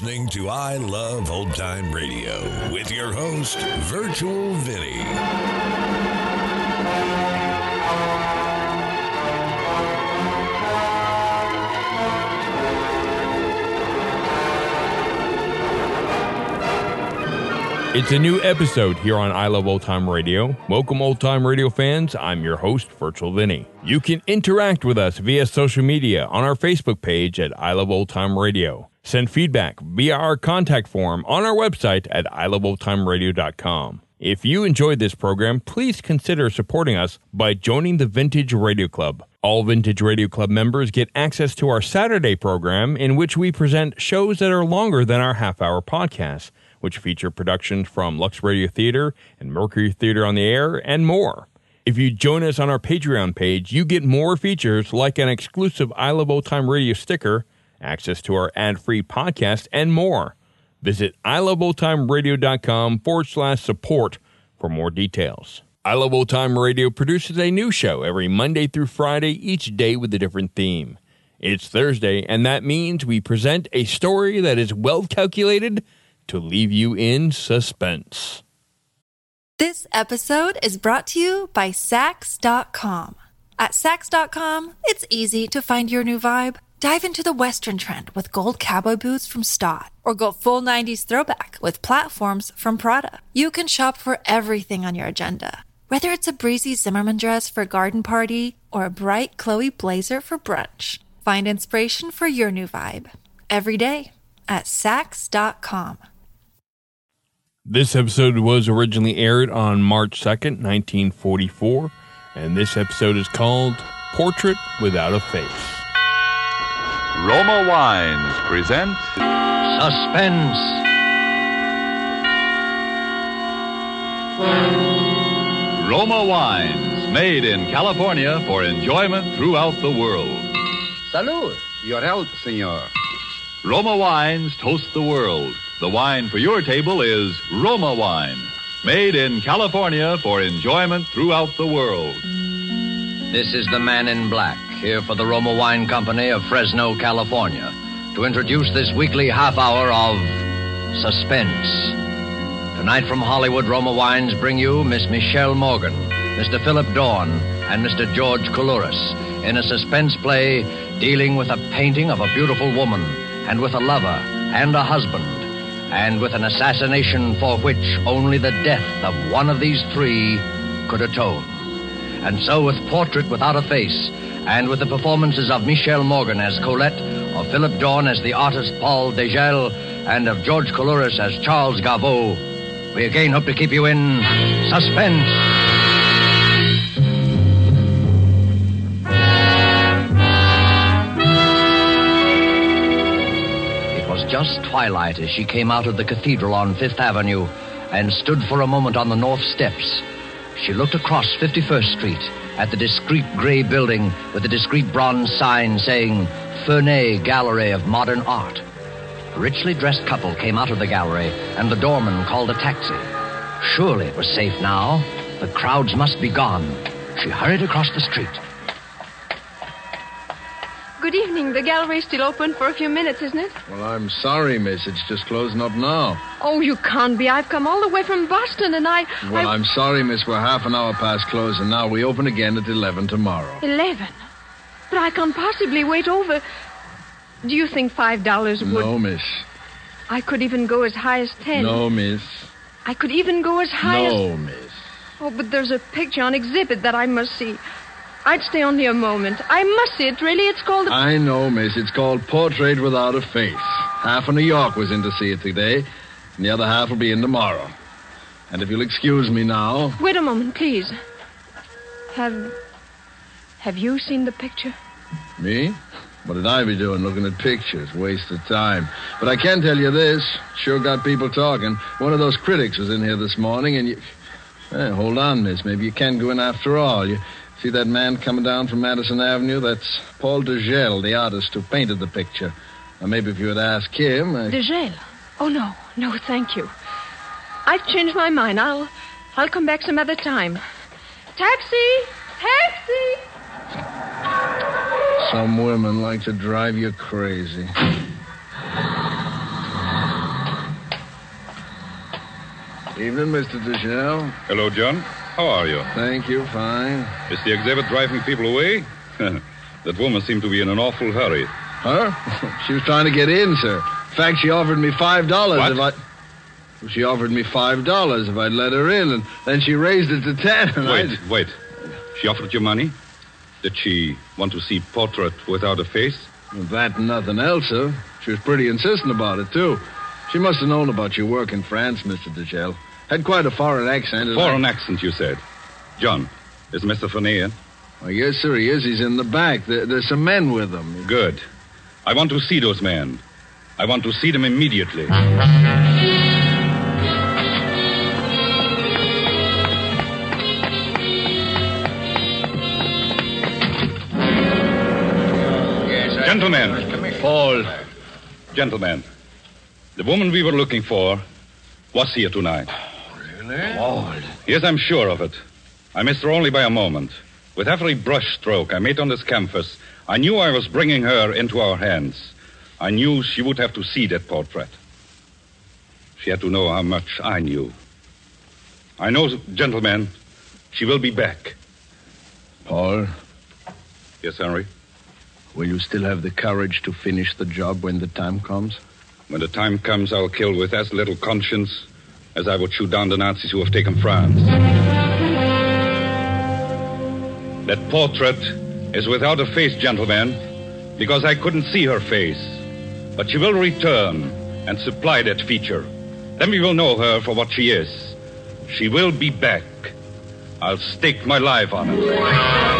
listening to I Love Old Time Radio with your host, Virtual Vinny. It's a new episode here on I Love Old Time Radio. Welcome, old time radio fans. I'm your host, Virtual Vinny. You can interact with us via social media on our Facebook page at I Love Old Time Radio. Send feedback via our contact form on our website at iloveoldtimeradio.com. If you enjoyed this program, please consider supporting us by joining the Vintage Radio Club. All Vintage Radio Club members get access to our Saturday program, in which we present shows that are longer than our half hour podcast which feature productions from Lux Radio Theater and Mercury Theater on the Air, and more. If you join us on our Patreon page, you get more features like an exclusive I Love Old Time Radio sticker, access to our ad free podcast, and more. Visit iloveoldtimeradio.com forward slash support for more details. I Love Old Time Radio produces a new show every Monday through Friday, each day with a different theme. It's Thursday, and that means we present a story that is well calculated to leave you in suspense. This episode is brought to you by Saks.com. At Saks.com, it's easy to find your new vibe. Dive into the Western trend with gold cowboy boots from Staud, or go full 90s throwback with platforms from Prada. You can shop for everything on your agenda, whether it's a breezy Zimmermann dress for a garden party or a bright Chloe blazer for brunch. Find inspiration for your new vibe every day at Saks.com. This episode was originally aired on March 2nd, 1944, and this episode is called Portrait Without a Face. Roma Wines present Suspense. Roma Wines, made in California for enjoyment throughout the world. Salud. Your health, senor. Roma Wines toast the world. The wine for your table is Roma Wine, made in California for enjoyment throughout the world. This is the man in black, here for the Roma Wine Company of Fresno, California, to introduce this weekly half hour of suspense. Tonight from Hollywood, Roma Wines bring you Miss Michelle Morgan, Mr. Philip Dorn, and Mr. George Coulouris in a suspense play dealing with a painting of a beautiful woman and with a lover and a husband and with an assassination for which only the death of one of these three could atone. And so, with Portrait Without a Face, and with the performances of Michelle Morgan as Colette, of Philip Dorn as the artist Paul Degel, and of George Coulouris as Charles Garveau, we again hope to keep you in suspense. It was just twilight as she came out of the cathedral on Fifth Avenue and stood for a moment on the north steps. She looked across 51st Street at the discreet gray building with the discreet bronze sign saying Ferney Gallery of Modern Art. A richly dressed couple came out of the gallery, and the doorman called a taxi. Surely it was safe now. The crowds must be gone. She hurried across the street. Good evening. The gallery's still open for a few minutes, isn't it? Well, I'm sorry, miss. It's just closing up now. Oh, you can't be. I've come all the way from Boston, and I. Well, I... I'm sorry, miss. We're half an hour past closing now. We open again at 11 tomorrow. Eleven. But I can't possibly wait over. Do you think five dollars would? No, miss. I could even go as high as ten. No, miss. I could even go as high as. No, miss. Oh, but there's a picture on exhibit that I must see. I'd stay only a moment. I must see it. Really, it's called. I know, miss. It's called Portrait Without a Face. Half of New York was in to see it today, and the other half will be in tomorrow. And if you'll excuse me now. Wait a moment, please. Have. Have you seen the picture? Me? What did I be doing looking at pictures? Waste of time. But I can tell you this. Sure got people talking. One of those critics was in here this morning, and you. Eh, hold on, miss. Maybe you can go in after all. You See that man coming down from Madison Avenue? That's Paul DeGel, the artist who painted the picture. Now, maybe if you would ask him. Uh, I... DeGel? Oh, no. No, thank you. I've changed my mind. I'll, I'll come back some other time. Taxi! Taxi! Some women like to drive you crazy. Evening, Mr. DeGel. Hello, John. How are you? Thank you, fine. Is the exhibit driving people away? that woman seemed to be in an awful hurry. Her? she was trying to get in, sir. In fact, she offered me five dollars if I. She offered me five dollars if I'd let her in, and then she raised it to ten. Wait, I... wait. She offered you money? Did she want to see portrait without a face? That and nothing else, sir. She was pretty insistent about it, too. She must have known about your work in France, Mr. Degel. Had quite a foreign accent. Foreign I... accent, you said. John, is Mr. Fournier in? Well, yes, sir, he is. He's in the back. There, there's some men with him. Good. I want to see those men. I want to see them immediately. Gentlemen. Paul. Gentlemen. The woman we were looking for was here tonight. Paul. Yes, I'm sure of it. I missed her only by a moment. With every brush stroke I made on this canvas, I knew I was bringing her into our hands. I knew she would have to see that portrait. She had to know how much I knew. I know, gentlemen, she will be back. Paul, Yes, Henry? will you still have the courage to finish the job when the time comes? When the time comes, I'll kill with as little conscience as I would shoot down the Nazis who have taken France. That portrait is without a face, gentlemen, because I couldn't see her face. But she will return and supply that feature. Then we will know her for what she is. She will be back. I'll stake my life on it.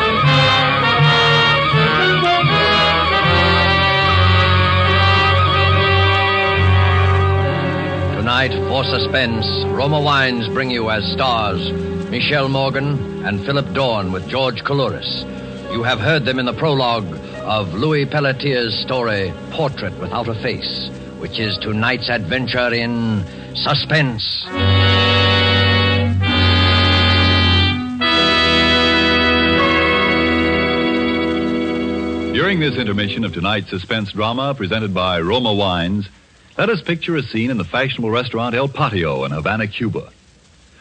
Tonight, for suspense, Roma Wines bring you as stars Michelle Morgan and Philip Dorn with George Coulouris. You have heard them in the prologue of Louis Pelletier's story, Portrait Without a Face, which is tonight's adventure in suspense. During this intermission of tonight's suspense drama presented by Roma Wines, let us picture a scene in the fashionable restaurant El Patio in Havana, Cuba.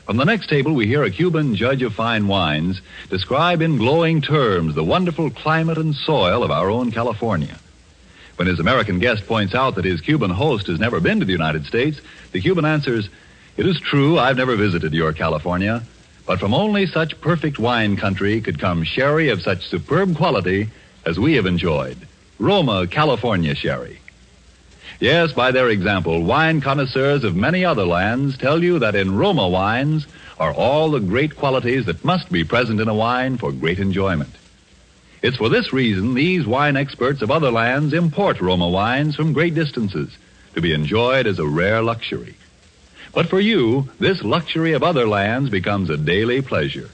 From the next table, we hear a Cuban judge of fine wines describe in glowing terms the wonderful climate and soil of our own California. When his American guest points out that his Cuban host has never been to the United States, the Cuban answers, It is true, I've never visited your California, but from only such perfect wine country could come sherry of such superb quality as we have enjoyed. Roma, California sherry. Yes, by their example, wine connoisseurs of many other lands tell you that in Roma wines are all the great qualities that must be present in a wine for great enjoyment. It's for this reason these wine experts of other lands import Roma wines from great distances to be enjoyed as a rare luxury. But for you, this luxury of other lands becomes a daily pleasure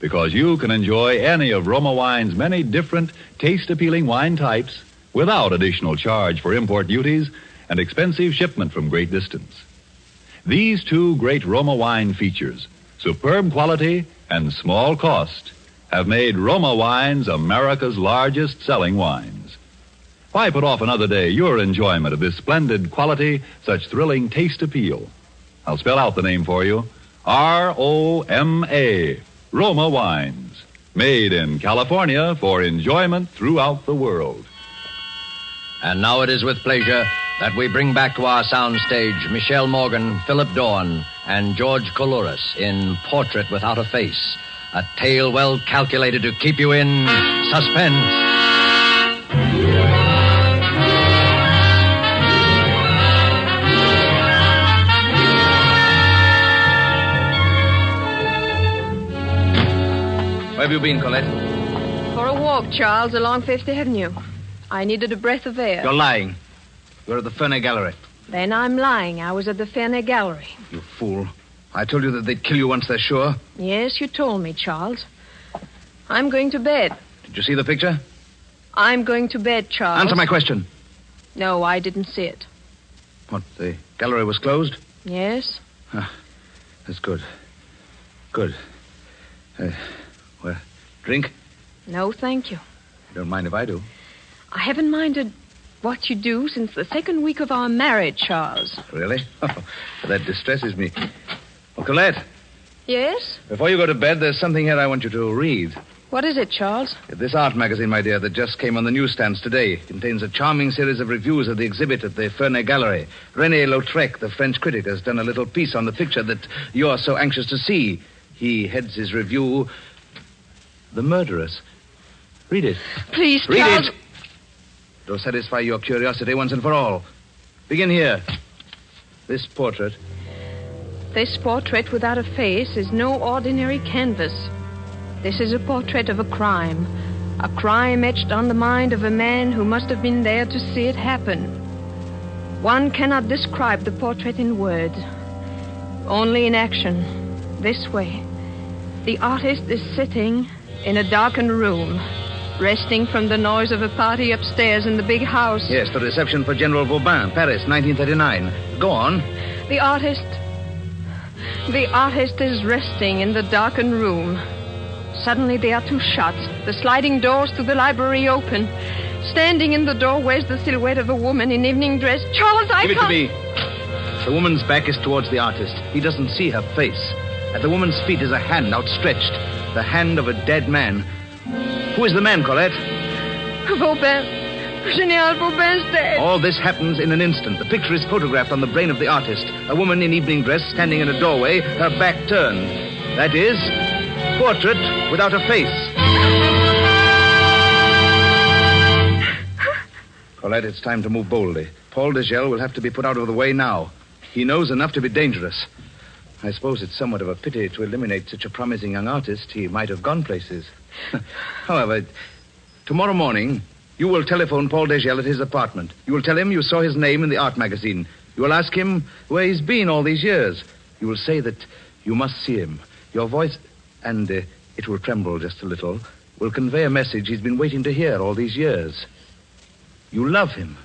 because you can enjoy any of Roma wine's many different taste appealing wine types without additional charge for import duties and expensive shipment from great distance. These two great Roma wine features, superb quality and small cost, have made Roma wines America's largest selling wines. Why put off another day your enjoyment of this splendid quality, such thrilling taste appeal? I'll spell out the name for you R O M A, Roma Wines. Made in California for enjoyment throughout the world. And now it is with pleasure that we bring back to our soundstage Michelle Morgan, Philip Dorn, and George Coulouris in Portrait Without a Face, a tale well calculated to keep you in suspense. Where have you been, Colette? For a walk, Charles, along Fifth Avenue. I needed a breath of air. You're lying. You're at the Ferney Gallery. Then I'm lying. I was at the Ferney Gallery. You fool. I told you that they'd kill you once they're sure. Yes, you told me, Charles. I'm going to bed. Did you see the picture? I'm going to bed, Charles. Answer my question. No, I didn't see it. What, the gallery was closed? Yes? Ah, That's good. Good. Uh, well, drink? No, thank you. You don't mind if I do. I haven't minded what you do since the second week of our marriage, Charles. Really? Oh, that distresses me. Oh, Colette, Yes? before you go to bed, there's something here I want you to read. What is it, Charles? This art magazine, my dear, that just came on the newsstands today contains a charming series of reviews of the exhibit at the Ferney Gallery. René Lautrec, the French critic, has done a little piece on the picture that you're so anxious to see. He heads his review, The Murderess. Read it. Please, Read Charles. it. It'll satisfy your curiosity once and for all. Begin here. This portrait. This portrait without a face is no ordinary canvas. This is a portrait of a crime. A crime etched on the mind of a man who must have been there to see it happen. One cannot describe the portrait in words, only in action. This way. The artist is sitting in a darkened room, resting from the noise of a party upstairs in the big house. Yes, the reception for General Vauban, Paris, 1939. Go on. The artist. The artist is resting in the darkened room. Suddenly there are two shots. The sliding doors to the library open. Standing in the doorway is the silhouette of a woman in evening dress. Charles, I Give it to can't. me. The woman's back is towards the artist. He doesn't see her face. At the woman's feet is a hand outstretched. The hand of a dead man. Who is the man, Colette? Vauban. General Vauban's dead. All this happens in an instant. The picture is photographed on the brain of the artist. A woman in evening dress standing in a doorway, her back turned. That is, portrait without a face. Colette, it's time to move boldly. Paul Degel will have to be put out of the way now. He knows enough to be dangerous. I suppose it's somewhat of a pity to eliminate such a promising young artist. He might have gone places. However, tomorrow morning, you will telephone Paul Degel at his apartment. You will tell him you saw his name in the art magazine. You will ask him where he's been all these years. You will say that you must see him. Your voice, and uh, it will tremble just a little, will convey a message he's been waiting to hear all these years. You love him.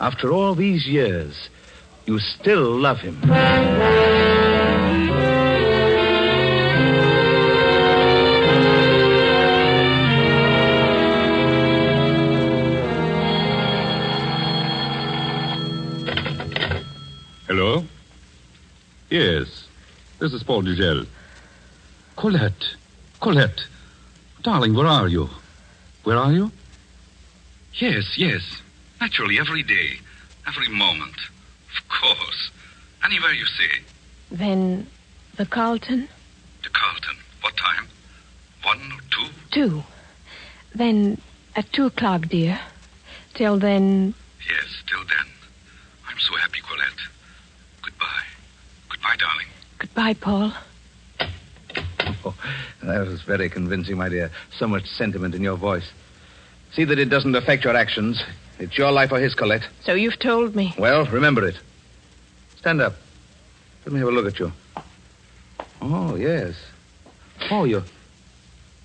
After all these years, you still love him. Hello? Yes. This is Paul Degel. Colette. Colette. Darling, where are you? Where are you? Yes, yes. Naturally, every day. Every moment. Of course. Anywhere you say. Then the Carlton? The Carlton. What time? One or two? Two. Then at two o'clock, dear. Till then, Yes, till then. I'm so happy, Colette. Goodbye. Darling. goodbye, Paul. Oh, that was very convincing, my dear. So much sentiment in your voice. See that it doesn't affect your actions. It's your life or his, Colette. So you've told me. Well, remember it. Stand up. Let me have a look at you. Oh, yes. Oh, you're,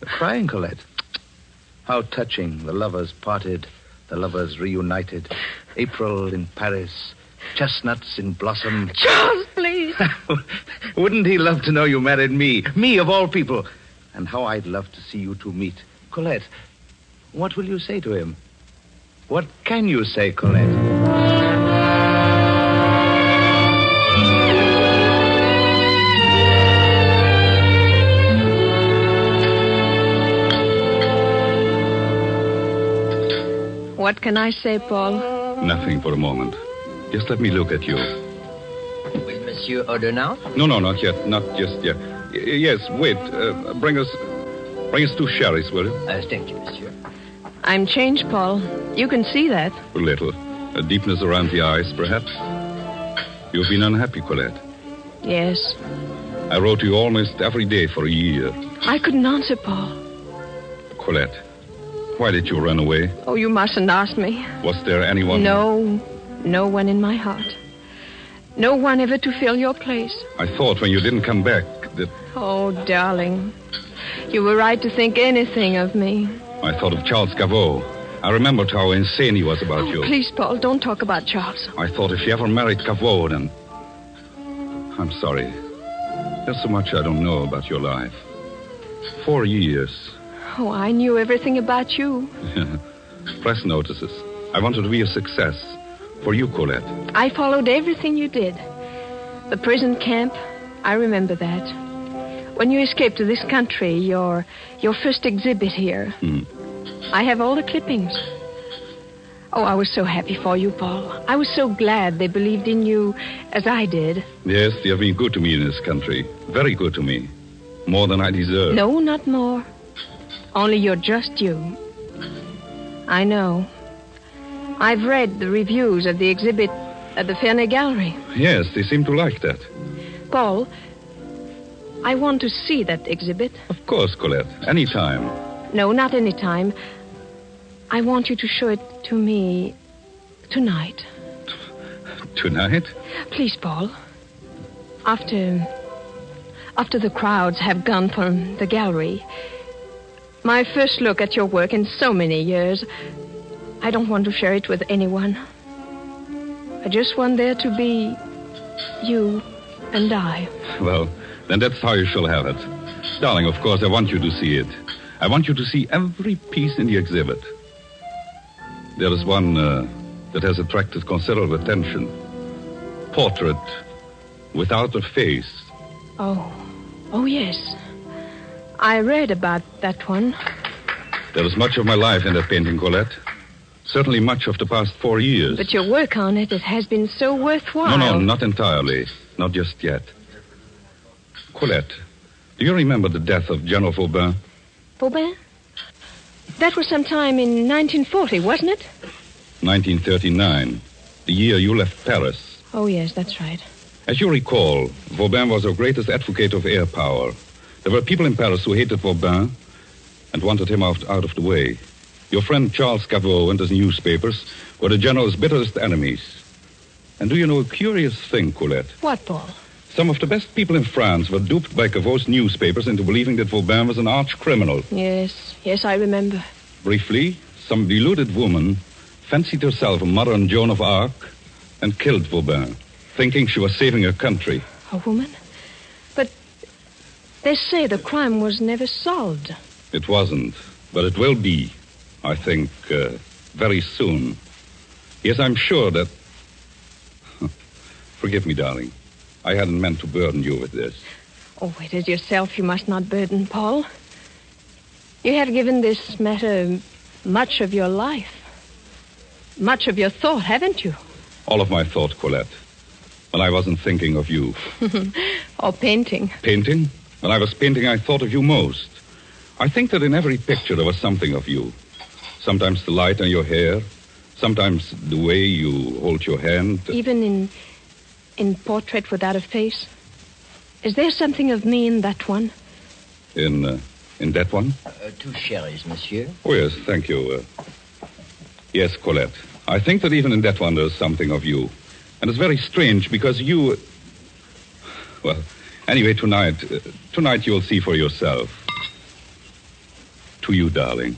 you're crying, Colette. How touching. The lovers parted, the lovers reunited. April in Paris, chestnuts in blossom. Charles. Wouldn't he love to know you married me? Me, of all people. And how I'd love to see you two meet. Colette, what will you say to him? What can you say, Colette? What can I say, Paul? Nothing for a moment. Just let me look at you. With Monsieur Odenau? No, no, not yet. Not just yet. Y- yes, wait. Uh, bring us. Bring us two sherries, will you? Uh, thank you, Monsieur. I'm changed, Paul. You can see that. A little. A deepness around the eyes, perhaps. You've been unhappy, Colette. Yes. I wrote to you almost every day for a year. I couldn't answer, Paul. Colette, why did you run away? Oh, you mustn't ask me. Was there anyone? No, no one in my heart. No one ever to fill your place. I thought when you didn't come back that Oh, darling. You were right to think anything of me. I thought of Charles Gavot. I remembered how insane he was about oh, you. Oh, Please, Paul, don't talk about Charles. I thought if you ever married Gavot, then. I'm sorry. There's so much I don't know about your life. Four years. Oh, I knew everything about you. Press notices. I wanted to be a success. For you, Colette. I followed everything you did. The prison camp. I remember that. When you escaped to this country, your your first exhibit here. Hmm. I have all the clippings. Oh, I was so happy for you, Paul. I was so glad they believed in you as I did. Yes, they have been good to me in this country. Very good to me. More than I deserve. No, not more. Only you're just you. I know. I've read the reviews of the exhibit at the Ferney Gallery. Yes, they seem to like that. Paul, I want to see that exhibit. Of course, Colette. Any time. No, not any time. I want you to show it to me tonight. Tonight? Please, Paul. After. After the crowds have gone from the gallery. My first look at your work in so many years. I don't want to share it with anyone. I just want there to be you and I. Well, then that's how you shall have it. Darling, of course, I want you to see it. I want you to see every piece in the exhibit. There is one uh, that has attracted considerable attention. Portrait without a face. Oh. Oh, yes. I read about that one. There is much of my life in that painting, Colette. Certainly much of the past four years. But your work on it, it has been so worthwhile. No, no, not entirely. Not just yet. Colette, do you remember the death of General Vauban? Vauban? That was sometime in 1940, wasn't it? 1939, the year you left Paris. Oh, yes, that's right. As you recall, Vauban was our greatest advocate of air power. There were people in Paris who hated Vauban and wanted him out, out of the way. Your friend Charles Caveau and his newspapers were the general's bitterest enemies. And do you know a curious thing, Colette? What, Paul? Some of the best people in France were duped by Cavau's newspapers into believing that Vauban was an arch criminal. Yes, yes, I remember. Briefly, some deluded woman fancied herself a modern Joan of Arc and killed Vauban, thinking she was saving her country. A woman? But they say the crime was never solved. It wasn't, but it will be, I think, uh, very soon. Yes, I'm sure that. Forgive me, darling. I hadn't meant to burden you with this. Oh, it is yourself you must not burden, Paul. You have given this matter much of your life. Much of your thought, haven't you? All of my thought, Colette. When I wasn't thinking of you. or painting. Painting? When I was painting, I thought of you most. I think that in every picture there was something of you. Sometimes the light on your hair, sometimes the way you hold your hand. Even in in Portrait Without a Face? Is there something of me in that one? In uh, in that one? Uh, two sherries, monsieur. Oh, yes, thank you. Uh, yes, Colette. I think that even in that one there's something of you. And it's very strange because you. Well, anyway, tonight. Uh, tonight you'll see for yourself. To you, darling.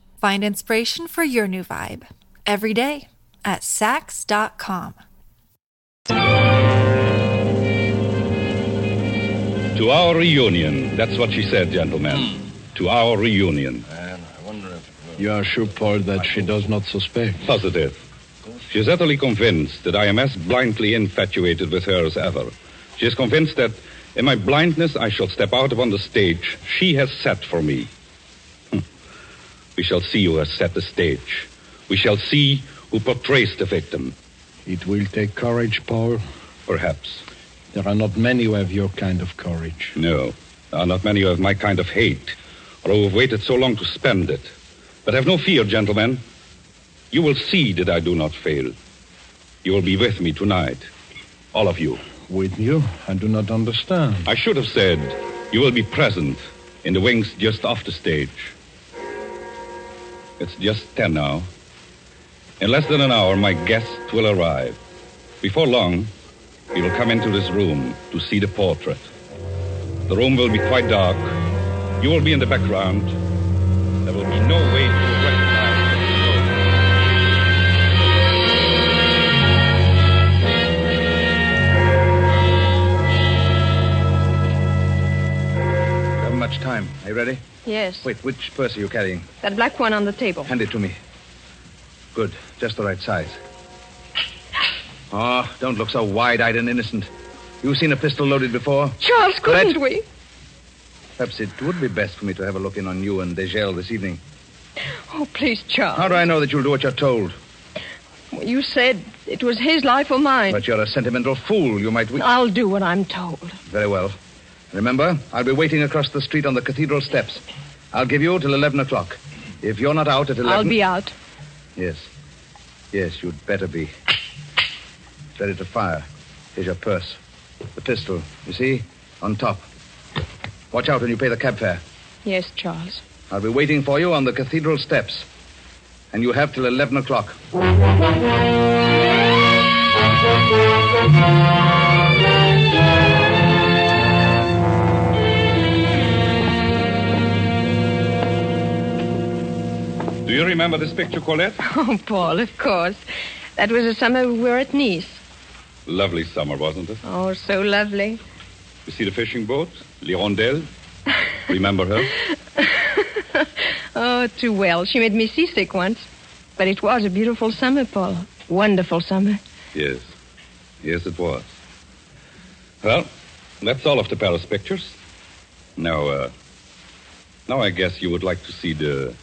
Find inspiration for your new vibe every day at Saks.com. To our reunion. That's what she said, gentlemen. Hmm. To our reunion. And I wonder if. You are sure, Paul, that she does not suspect? Positive. She is utterly convinced that I am as blindly infatuated with her as ever. She is convinced that in my blindness I shall step out upon the stage she has set for me. We shall see who has set the stage. We shall see who portrays the victim. It will take courage, Paul. Perhaps. There are not many who have your kind of courage. No. There are not many who have my kind of hate, or who have waited so long to spend it. But have no fear, gentlemen. You will see that I do not fail. You will be with me tonight. All of you. With you? I do not understand. I should have said you will be present in the wings just off the stage. It's just ten now. In less than an hour, my guest will arrive. Before long, he will come into this room to see the portrait. The room will be quite dark. You will be in the background. There will be no way to time. Are you ready? Yes. Wait, which purse are you carrying? That black one on the table. Hand it to me. Good. Just the right size. Oh, don't look so wide-eyed and innocent. You've seen a pistol loaded before? Charles, couldn't we? Perhaps it would be best for me to have a look in on you and Degel this evening. Oh, please, Charles. How do I know that you'll do what you're told? Well, You said it was his life or mine. But you're a sentimental fool. You might... I'll do what I'm told. Very well. Remember, I'll be waiting across the street on the cathedral steps. I'll give you till 11 o'clock. If you're not out at 11... I'll be out. Yes. Yes, you'd better be. Ready to fire. Here's your purse. The pistol, you see? On top. Watch out when you pay the cab fare. Yes, Charles. I'll be waiting for you on the cathedral steps. And you have till 11 o'clock. You remember this picture, Colette? Oh, Paul, of course. That was the summer we were at Nice. Lovely summer, wasn't it? Oh, so lovely. You see the fishing boat? L'Hirondelle? Remember her? Oh, too well. She made me seasick once. But it was a beautiful summer, Paul. Wonderful summer. Yes. Yes, it was. Well, that's all of the Paris pictures. Now, uh, now I guess you would like to see the,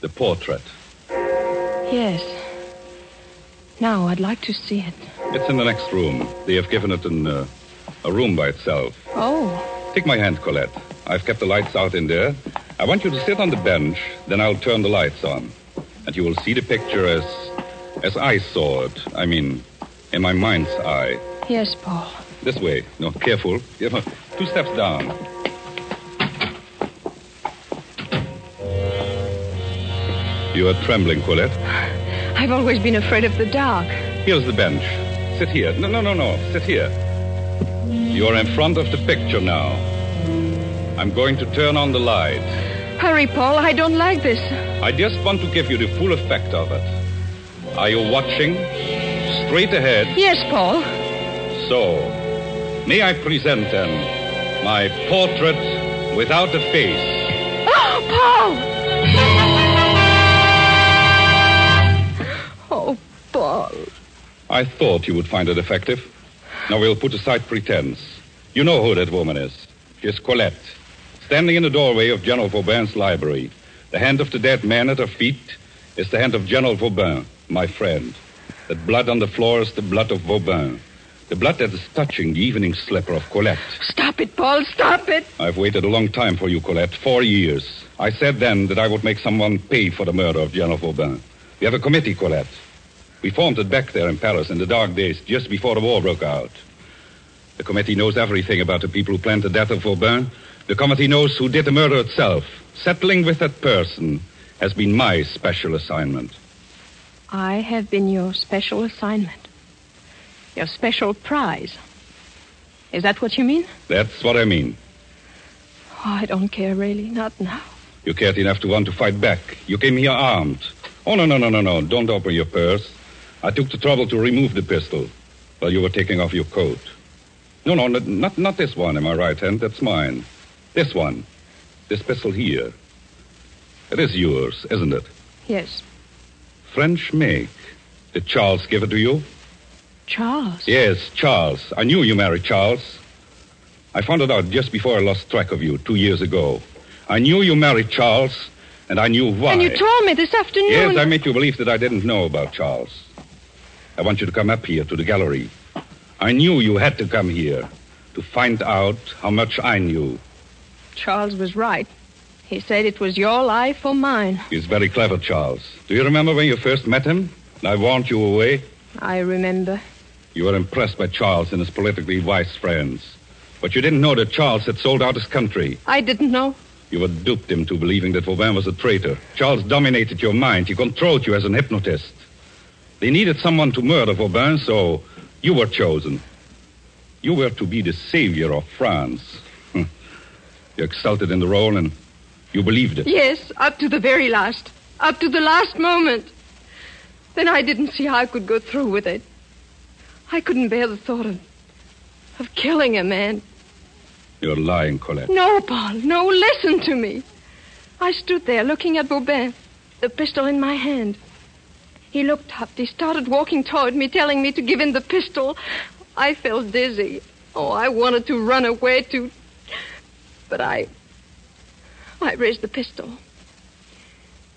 the portrait. Yes. Now, I'd like to see it. It's in the next room. They have given it an, uh, a room by itself. Oh, Take my hand, Colette. I've kept the lights out in there. I want you to sit on the bench, then I'll turn the lights on. And you will see the picture as as I saw it. I mean, in my mind's eye. yes, Paul. This way. No, careful. Two steps down. You are trembling, Colette. I've always been afraid of the dark. Here's the bench. Sit here. No, no, no, no. Sit here. You're in front of the picture now. I'm going to turn on the light. Hurry, Paul. I don't like this. I just want to give you the full effect of it. Are you watching? Straight ahead. Yes, Paul. So, may I present then my portrait without a face? Paul. I thought you would find it effective. Now we'll put aside pretense. You know who that woman is. She's Colette, standing in the doorway of General Vauban's library. The hand of the dead man at her feet is the hand of General Vauban, my friend. That blood on the floor is the blood of Vauban. The blood that is touching the evening slipper of Colette. Stop it, Paul. Stop it. I've waited a long time for you, Colette. Four years. I said then that I would make someone pay for the murder of General Vauban. We have a committee, Colette. We formed it back there in Paris in the dark days, just before the war broke out. The committee knows everything about the people who planned the death of Vauban. The committee knows who did the murder itself. Settling with that person has been my special assignment. I have been your special assignment. Your special prize. Is that what you mean? That's what I mean. Oh, I don't care, really. Not now. You cared enough to want to fight back. You came here armed. Oh, no, no, no, no, no. Don't open your purse. I took the trouble to remove the pistol while you were taking off your coat. No, no, not, not, this one in my right hand. That's mine. This one. This pistol here. It is yours, isn't it? Yes. French make. Did Charles give it to you? Charles. Yes, Charles. I knew you married Charles. I found it out just before I lost track of you two years ago. I knew you married Charles, and I knew why. And you told me this afternoon. Yes, I made you believe that I didn't know about Charles. I want you to come up here to the gallery. I knew you had to come here to find out how much I knew. Charles was right. He said it was your life or mine. He's very clever, Charles. Do you remember when you first met him? And I warned you away? I remember. You were impressed by Charles and his politically wise friends. But you didn't know that Charles had sold out his country. I didn't know. You were duped him to believing that Vauban was a traitor. Charles dominated your mind. He controlled you as an hypnotist. They needed someone to murder Vauban, so you were chosen. You were to be the savior of France. Hmm. You exulted in the role and you believed it. Yes, up to the very last. Up to the last moment. Then I didn't see how I could go through with it. I couldn't bear the thought of of killing a man. You're lying, Colette. No, Paul, no, listen to me. I stood there looking at Vauban, the pistol in my hand. He looked up. He started walking toward me, telling me to give him the pistol. I felt dizzy. Oh, I wanted to run away to. But I. I raised the pistol.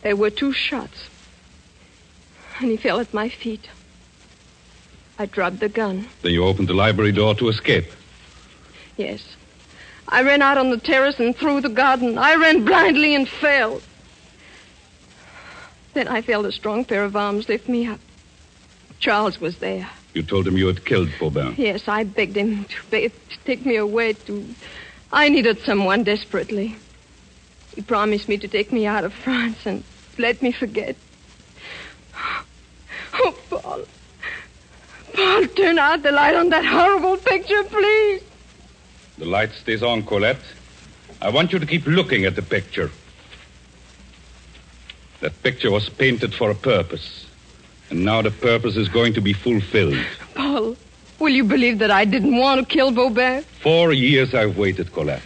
There were two shots. And he fell at my feet. I dropped the gun. Then you opened the library door to escape. Yes. I ran out on the terrace and through the garden. I ran blindly and fell. Then I felt a strong pair of arms lift me up. Charles was there. You told him you had killed Vauban. Yes, I begged him to, beg, to take me away to. I needed someone desperately. He promised me to take me out of France and let me forget. Oh, Paul. Paul, turn out the light on that horrible picture, please. The light stays on, Colette. I want you to keep looking at the picture. That picture was painted for a purpose. And now the purpose is going to be fulfilled. Paul, will you believe that I didn't want to kill Bobert? Four years I've waited, Colette.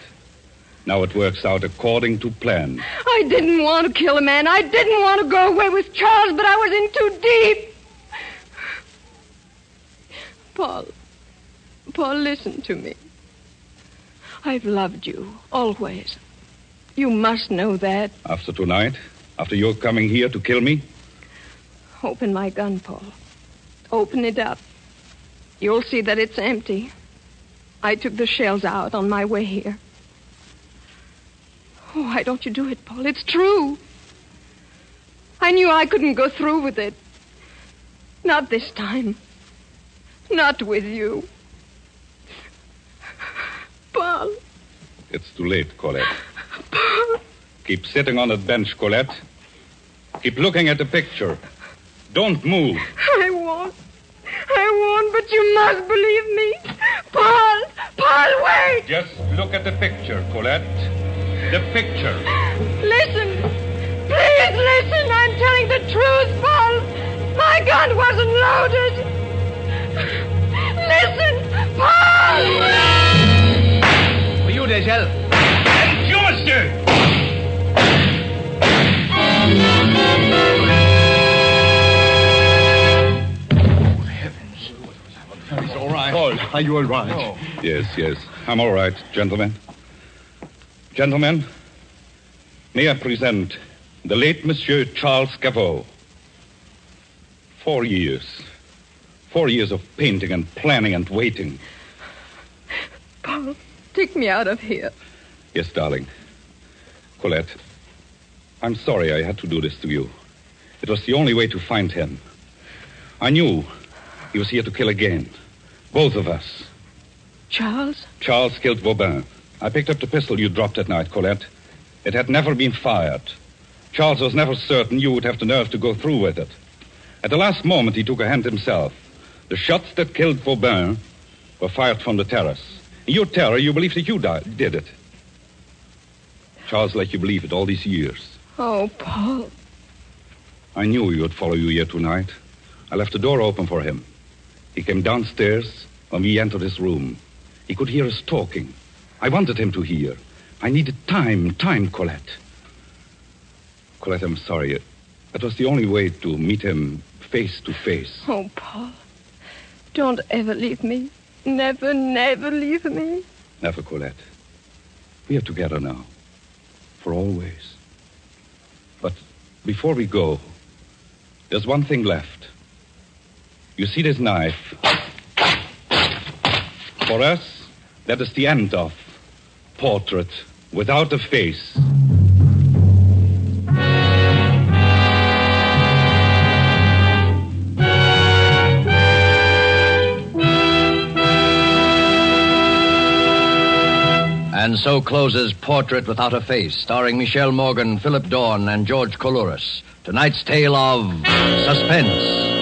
Now it works out according to plan. I didn't want to kill a man. I didn't want to go away with Charles, but I was in too deep. Paul, Paul, listen to me. I've loved you, always. You must know that. After tonight? After your coming here to kill me? Open my gun, Paul. Open it up. You'll see that it's empty. I took the shells out on my way here. Oh, why don't you do it, Paul? It's true. I knew I couldn't go through with it. Not this time. Not with you. Paul. It's too late, Colette. Paul. Keep sitting on that bench, Colette. Keep looking at the picture. Don't move. I won't. I won't, but you must believe me. Paul! Paul, wait! Just look at the picture, Colette. The picture. Listen. Please listen. I'm telling the truth, Paul. My gun wasn't loaded. Listen, Paul! For you, Degel. And you, monsieur! He's. Paul, are you all right? Yes, yes. I'm all right, gentlemen. Gentlemen, may I present the late Monsieur Charles Cavot. Four years. Four years of painting and planning and waiting. Paul, take me out of here. Yes, darling. Colette, I'm sorry I had to do this to you. It was the only way to find him. I knew he was here to kill again. Both of us. Charles? Charles killed Vauban. I picked up the pistol you dropped that night, Colette. It had never been fired. Charles was never certain you would have the nerve to go through with it. At the last moment, he took a hand himself. The shots that killed Vauban were fired from the terrace. In your terror, you believed that you died, did it. Charles let you believe it all these years. Oh, Paul. I knew he would follow you here tonight. I left the door open for him. He came downstairs when we entered his room. He could hear us talking. I wanted him to hear. I needed time, time, Colette. Colette, I'm sorry. That was the only way to meet him face to face. Oh, Paul. Don't ever leave me. Never, never leave me. Never, Colette. We are together now. For always. But before we go, there's one thing left. You see this knife? For us, that is the end of portrait without a face. And so closes Portrait Without a Face, starring Michelle Morgan, Philip Dorn, and George Coulouris. Tonight's tale of suspense.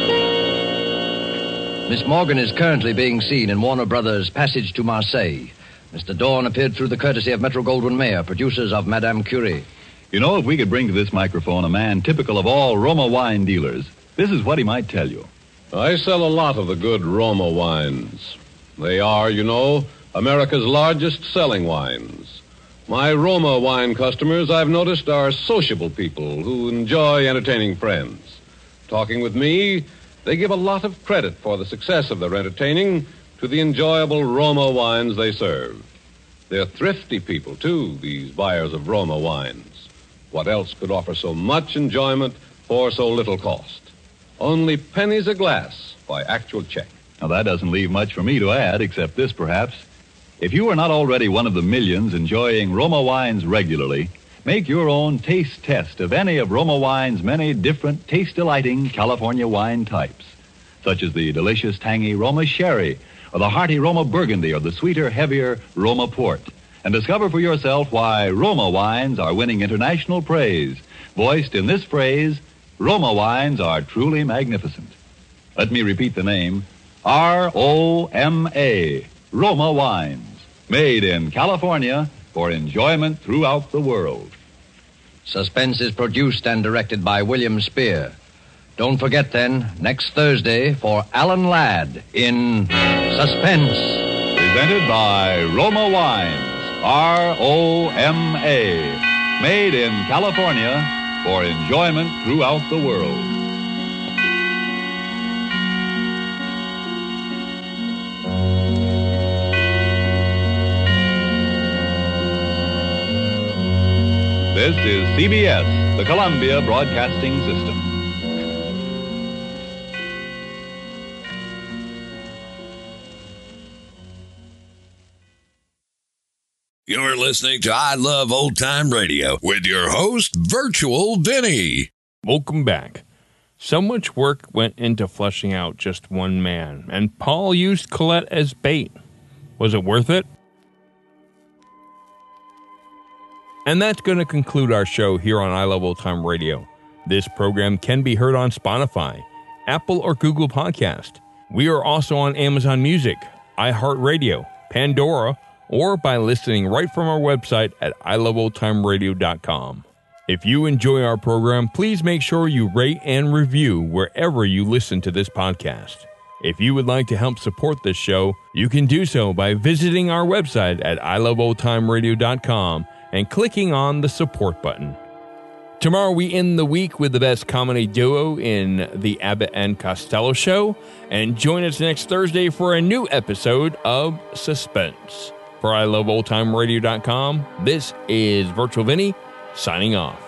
Miss Morgan is currently being seen in Warner Brothers' Passage to Marseille. Mr. Dawn appeared through the courtesy of Metro Goldwyn Mayer, producers of Madame Curie. You know, if we could bring to this microphone a man typical of all Roma wine dealers, this is what he might tell you. I sell a lot of the good Roma wines. They are, you know, America's largest selling wines. My Roma wine customers, I've noticed, are sociable people who enjoy entertaining friends. Talking with me, they give a lot of credit for the success of their entertaining to the enjoyable Roma wines they serve. They're thrifty people, too, these buyers of Roma wines. What else could offer so much enjoyment for so little cost? Only pennies a glass by actual check. Now, that doesn't leave much for me to add, except this, perhaps. If you are not already one of the millions enjoying Roma wines regularly, make your own taste test of any of Roma wine's many different taste-delighting California wine types, such as the delicious tangy Roma Sherry, or the hearty Roma Burgundy, or the sweeter, heavier Roma Port. And discover for yourself why Roma wines are winning international praise, voiced in this phrase, Roma wines are truly magnificent. Let me repeat the name, R-O-M-A, Roma Wines, made in California for enjoyment throughout the world. Suspense is produced and directed by William Spier. Don't forget then, next Thursday for Alan Ladd in Suspense. Presented by Roma Wines, R-O-M-A, made in California for enjoyment throughout the world. This is CBS, the Columbia Broadcasting System. You're listening to I Love Old Time Radio with your host, Virtual Vinny. Welcome back. So much work went into fleshing out just one man, and Paul used Colette as bait. Was it worth it? And that's going to conclude our show here on I Love Old Time Radio. This program can be heard on Spotify, Apple or Google Podcast. We are also on Amazon Music, iHeartRadio, Pandora, or by listening right from our website at iloveoldtimeradio.com. If you enjoy our program, please make sure you rate and review wherever you listen to this podcast. If you would like to help support this show, you can do so by visiting our website at iloveoldtimeradio.com and clicking on the support button. Tomorrow we end the week with the best comedy duo in the Abbott and Costello show, and join us next Thursday for a new episode of Suspense. For iloveoldtimeradio.com, this is Virtual Vinny signing off.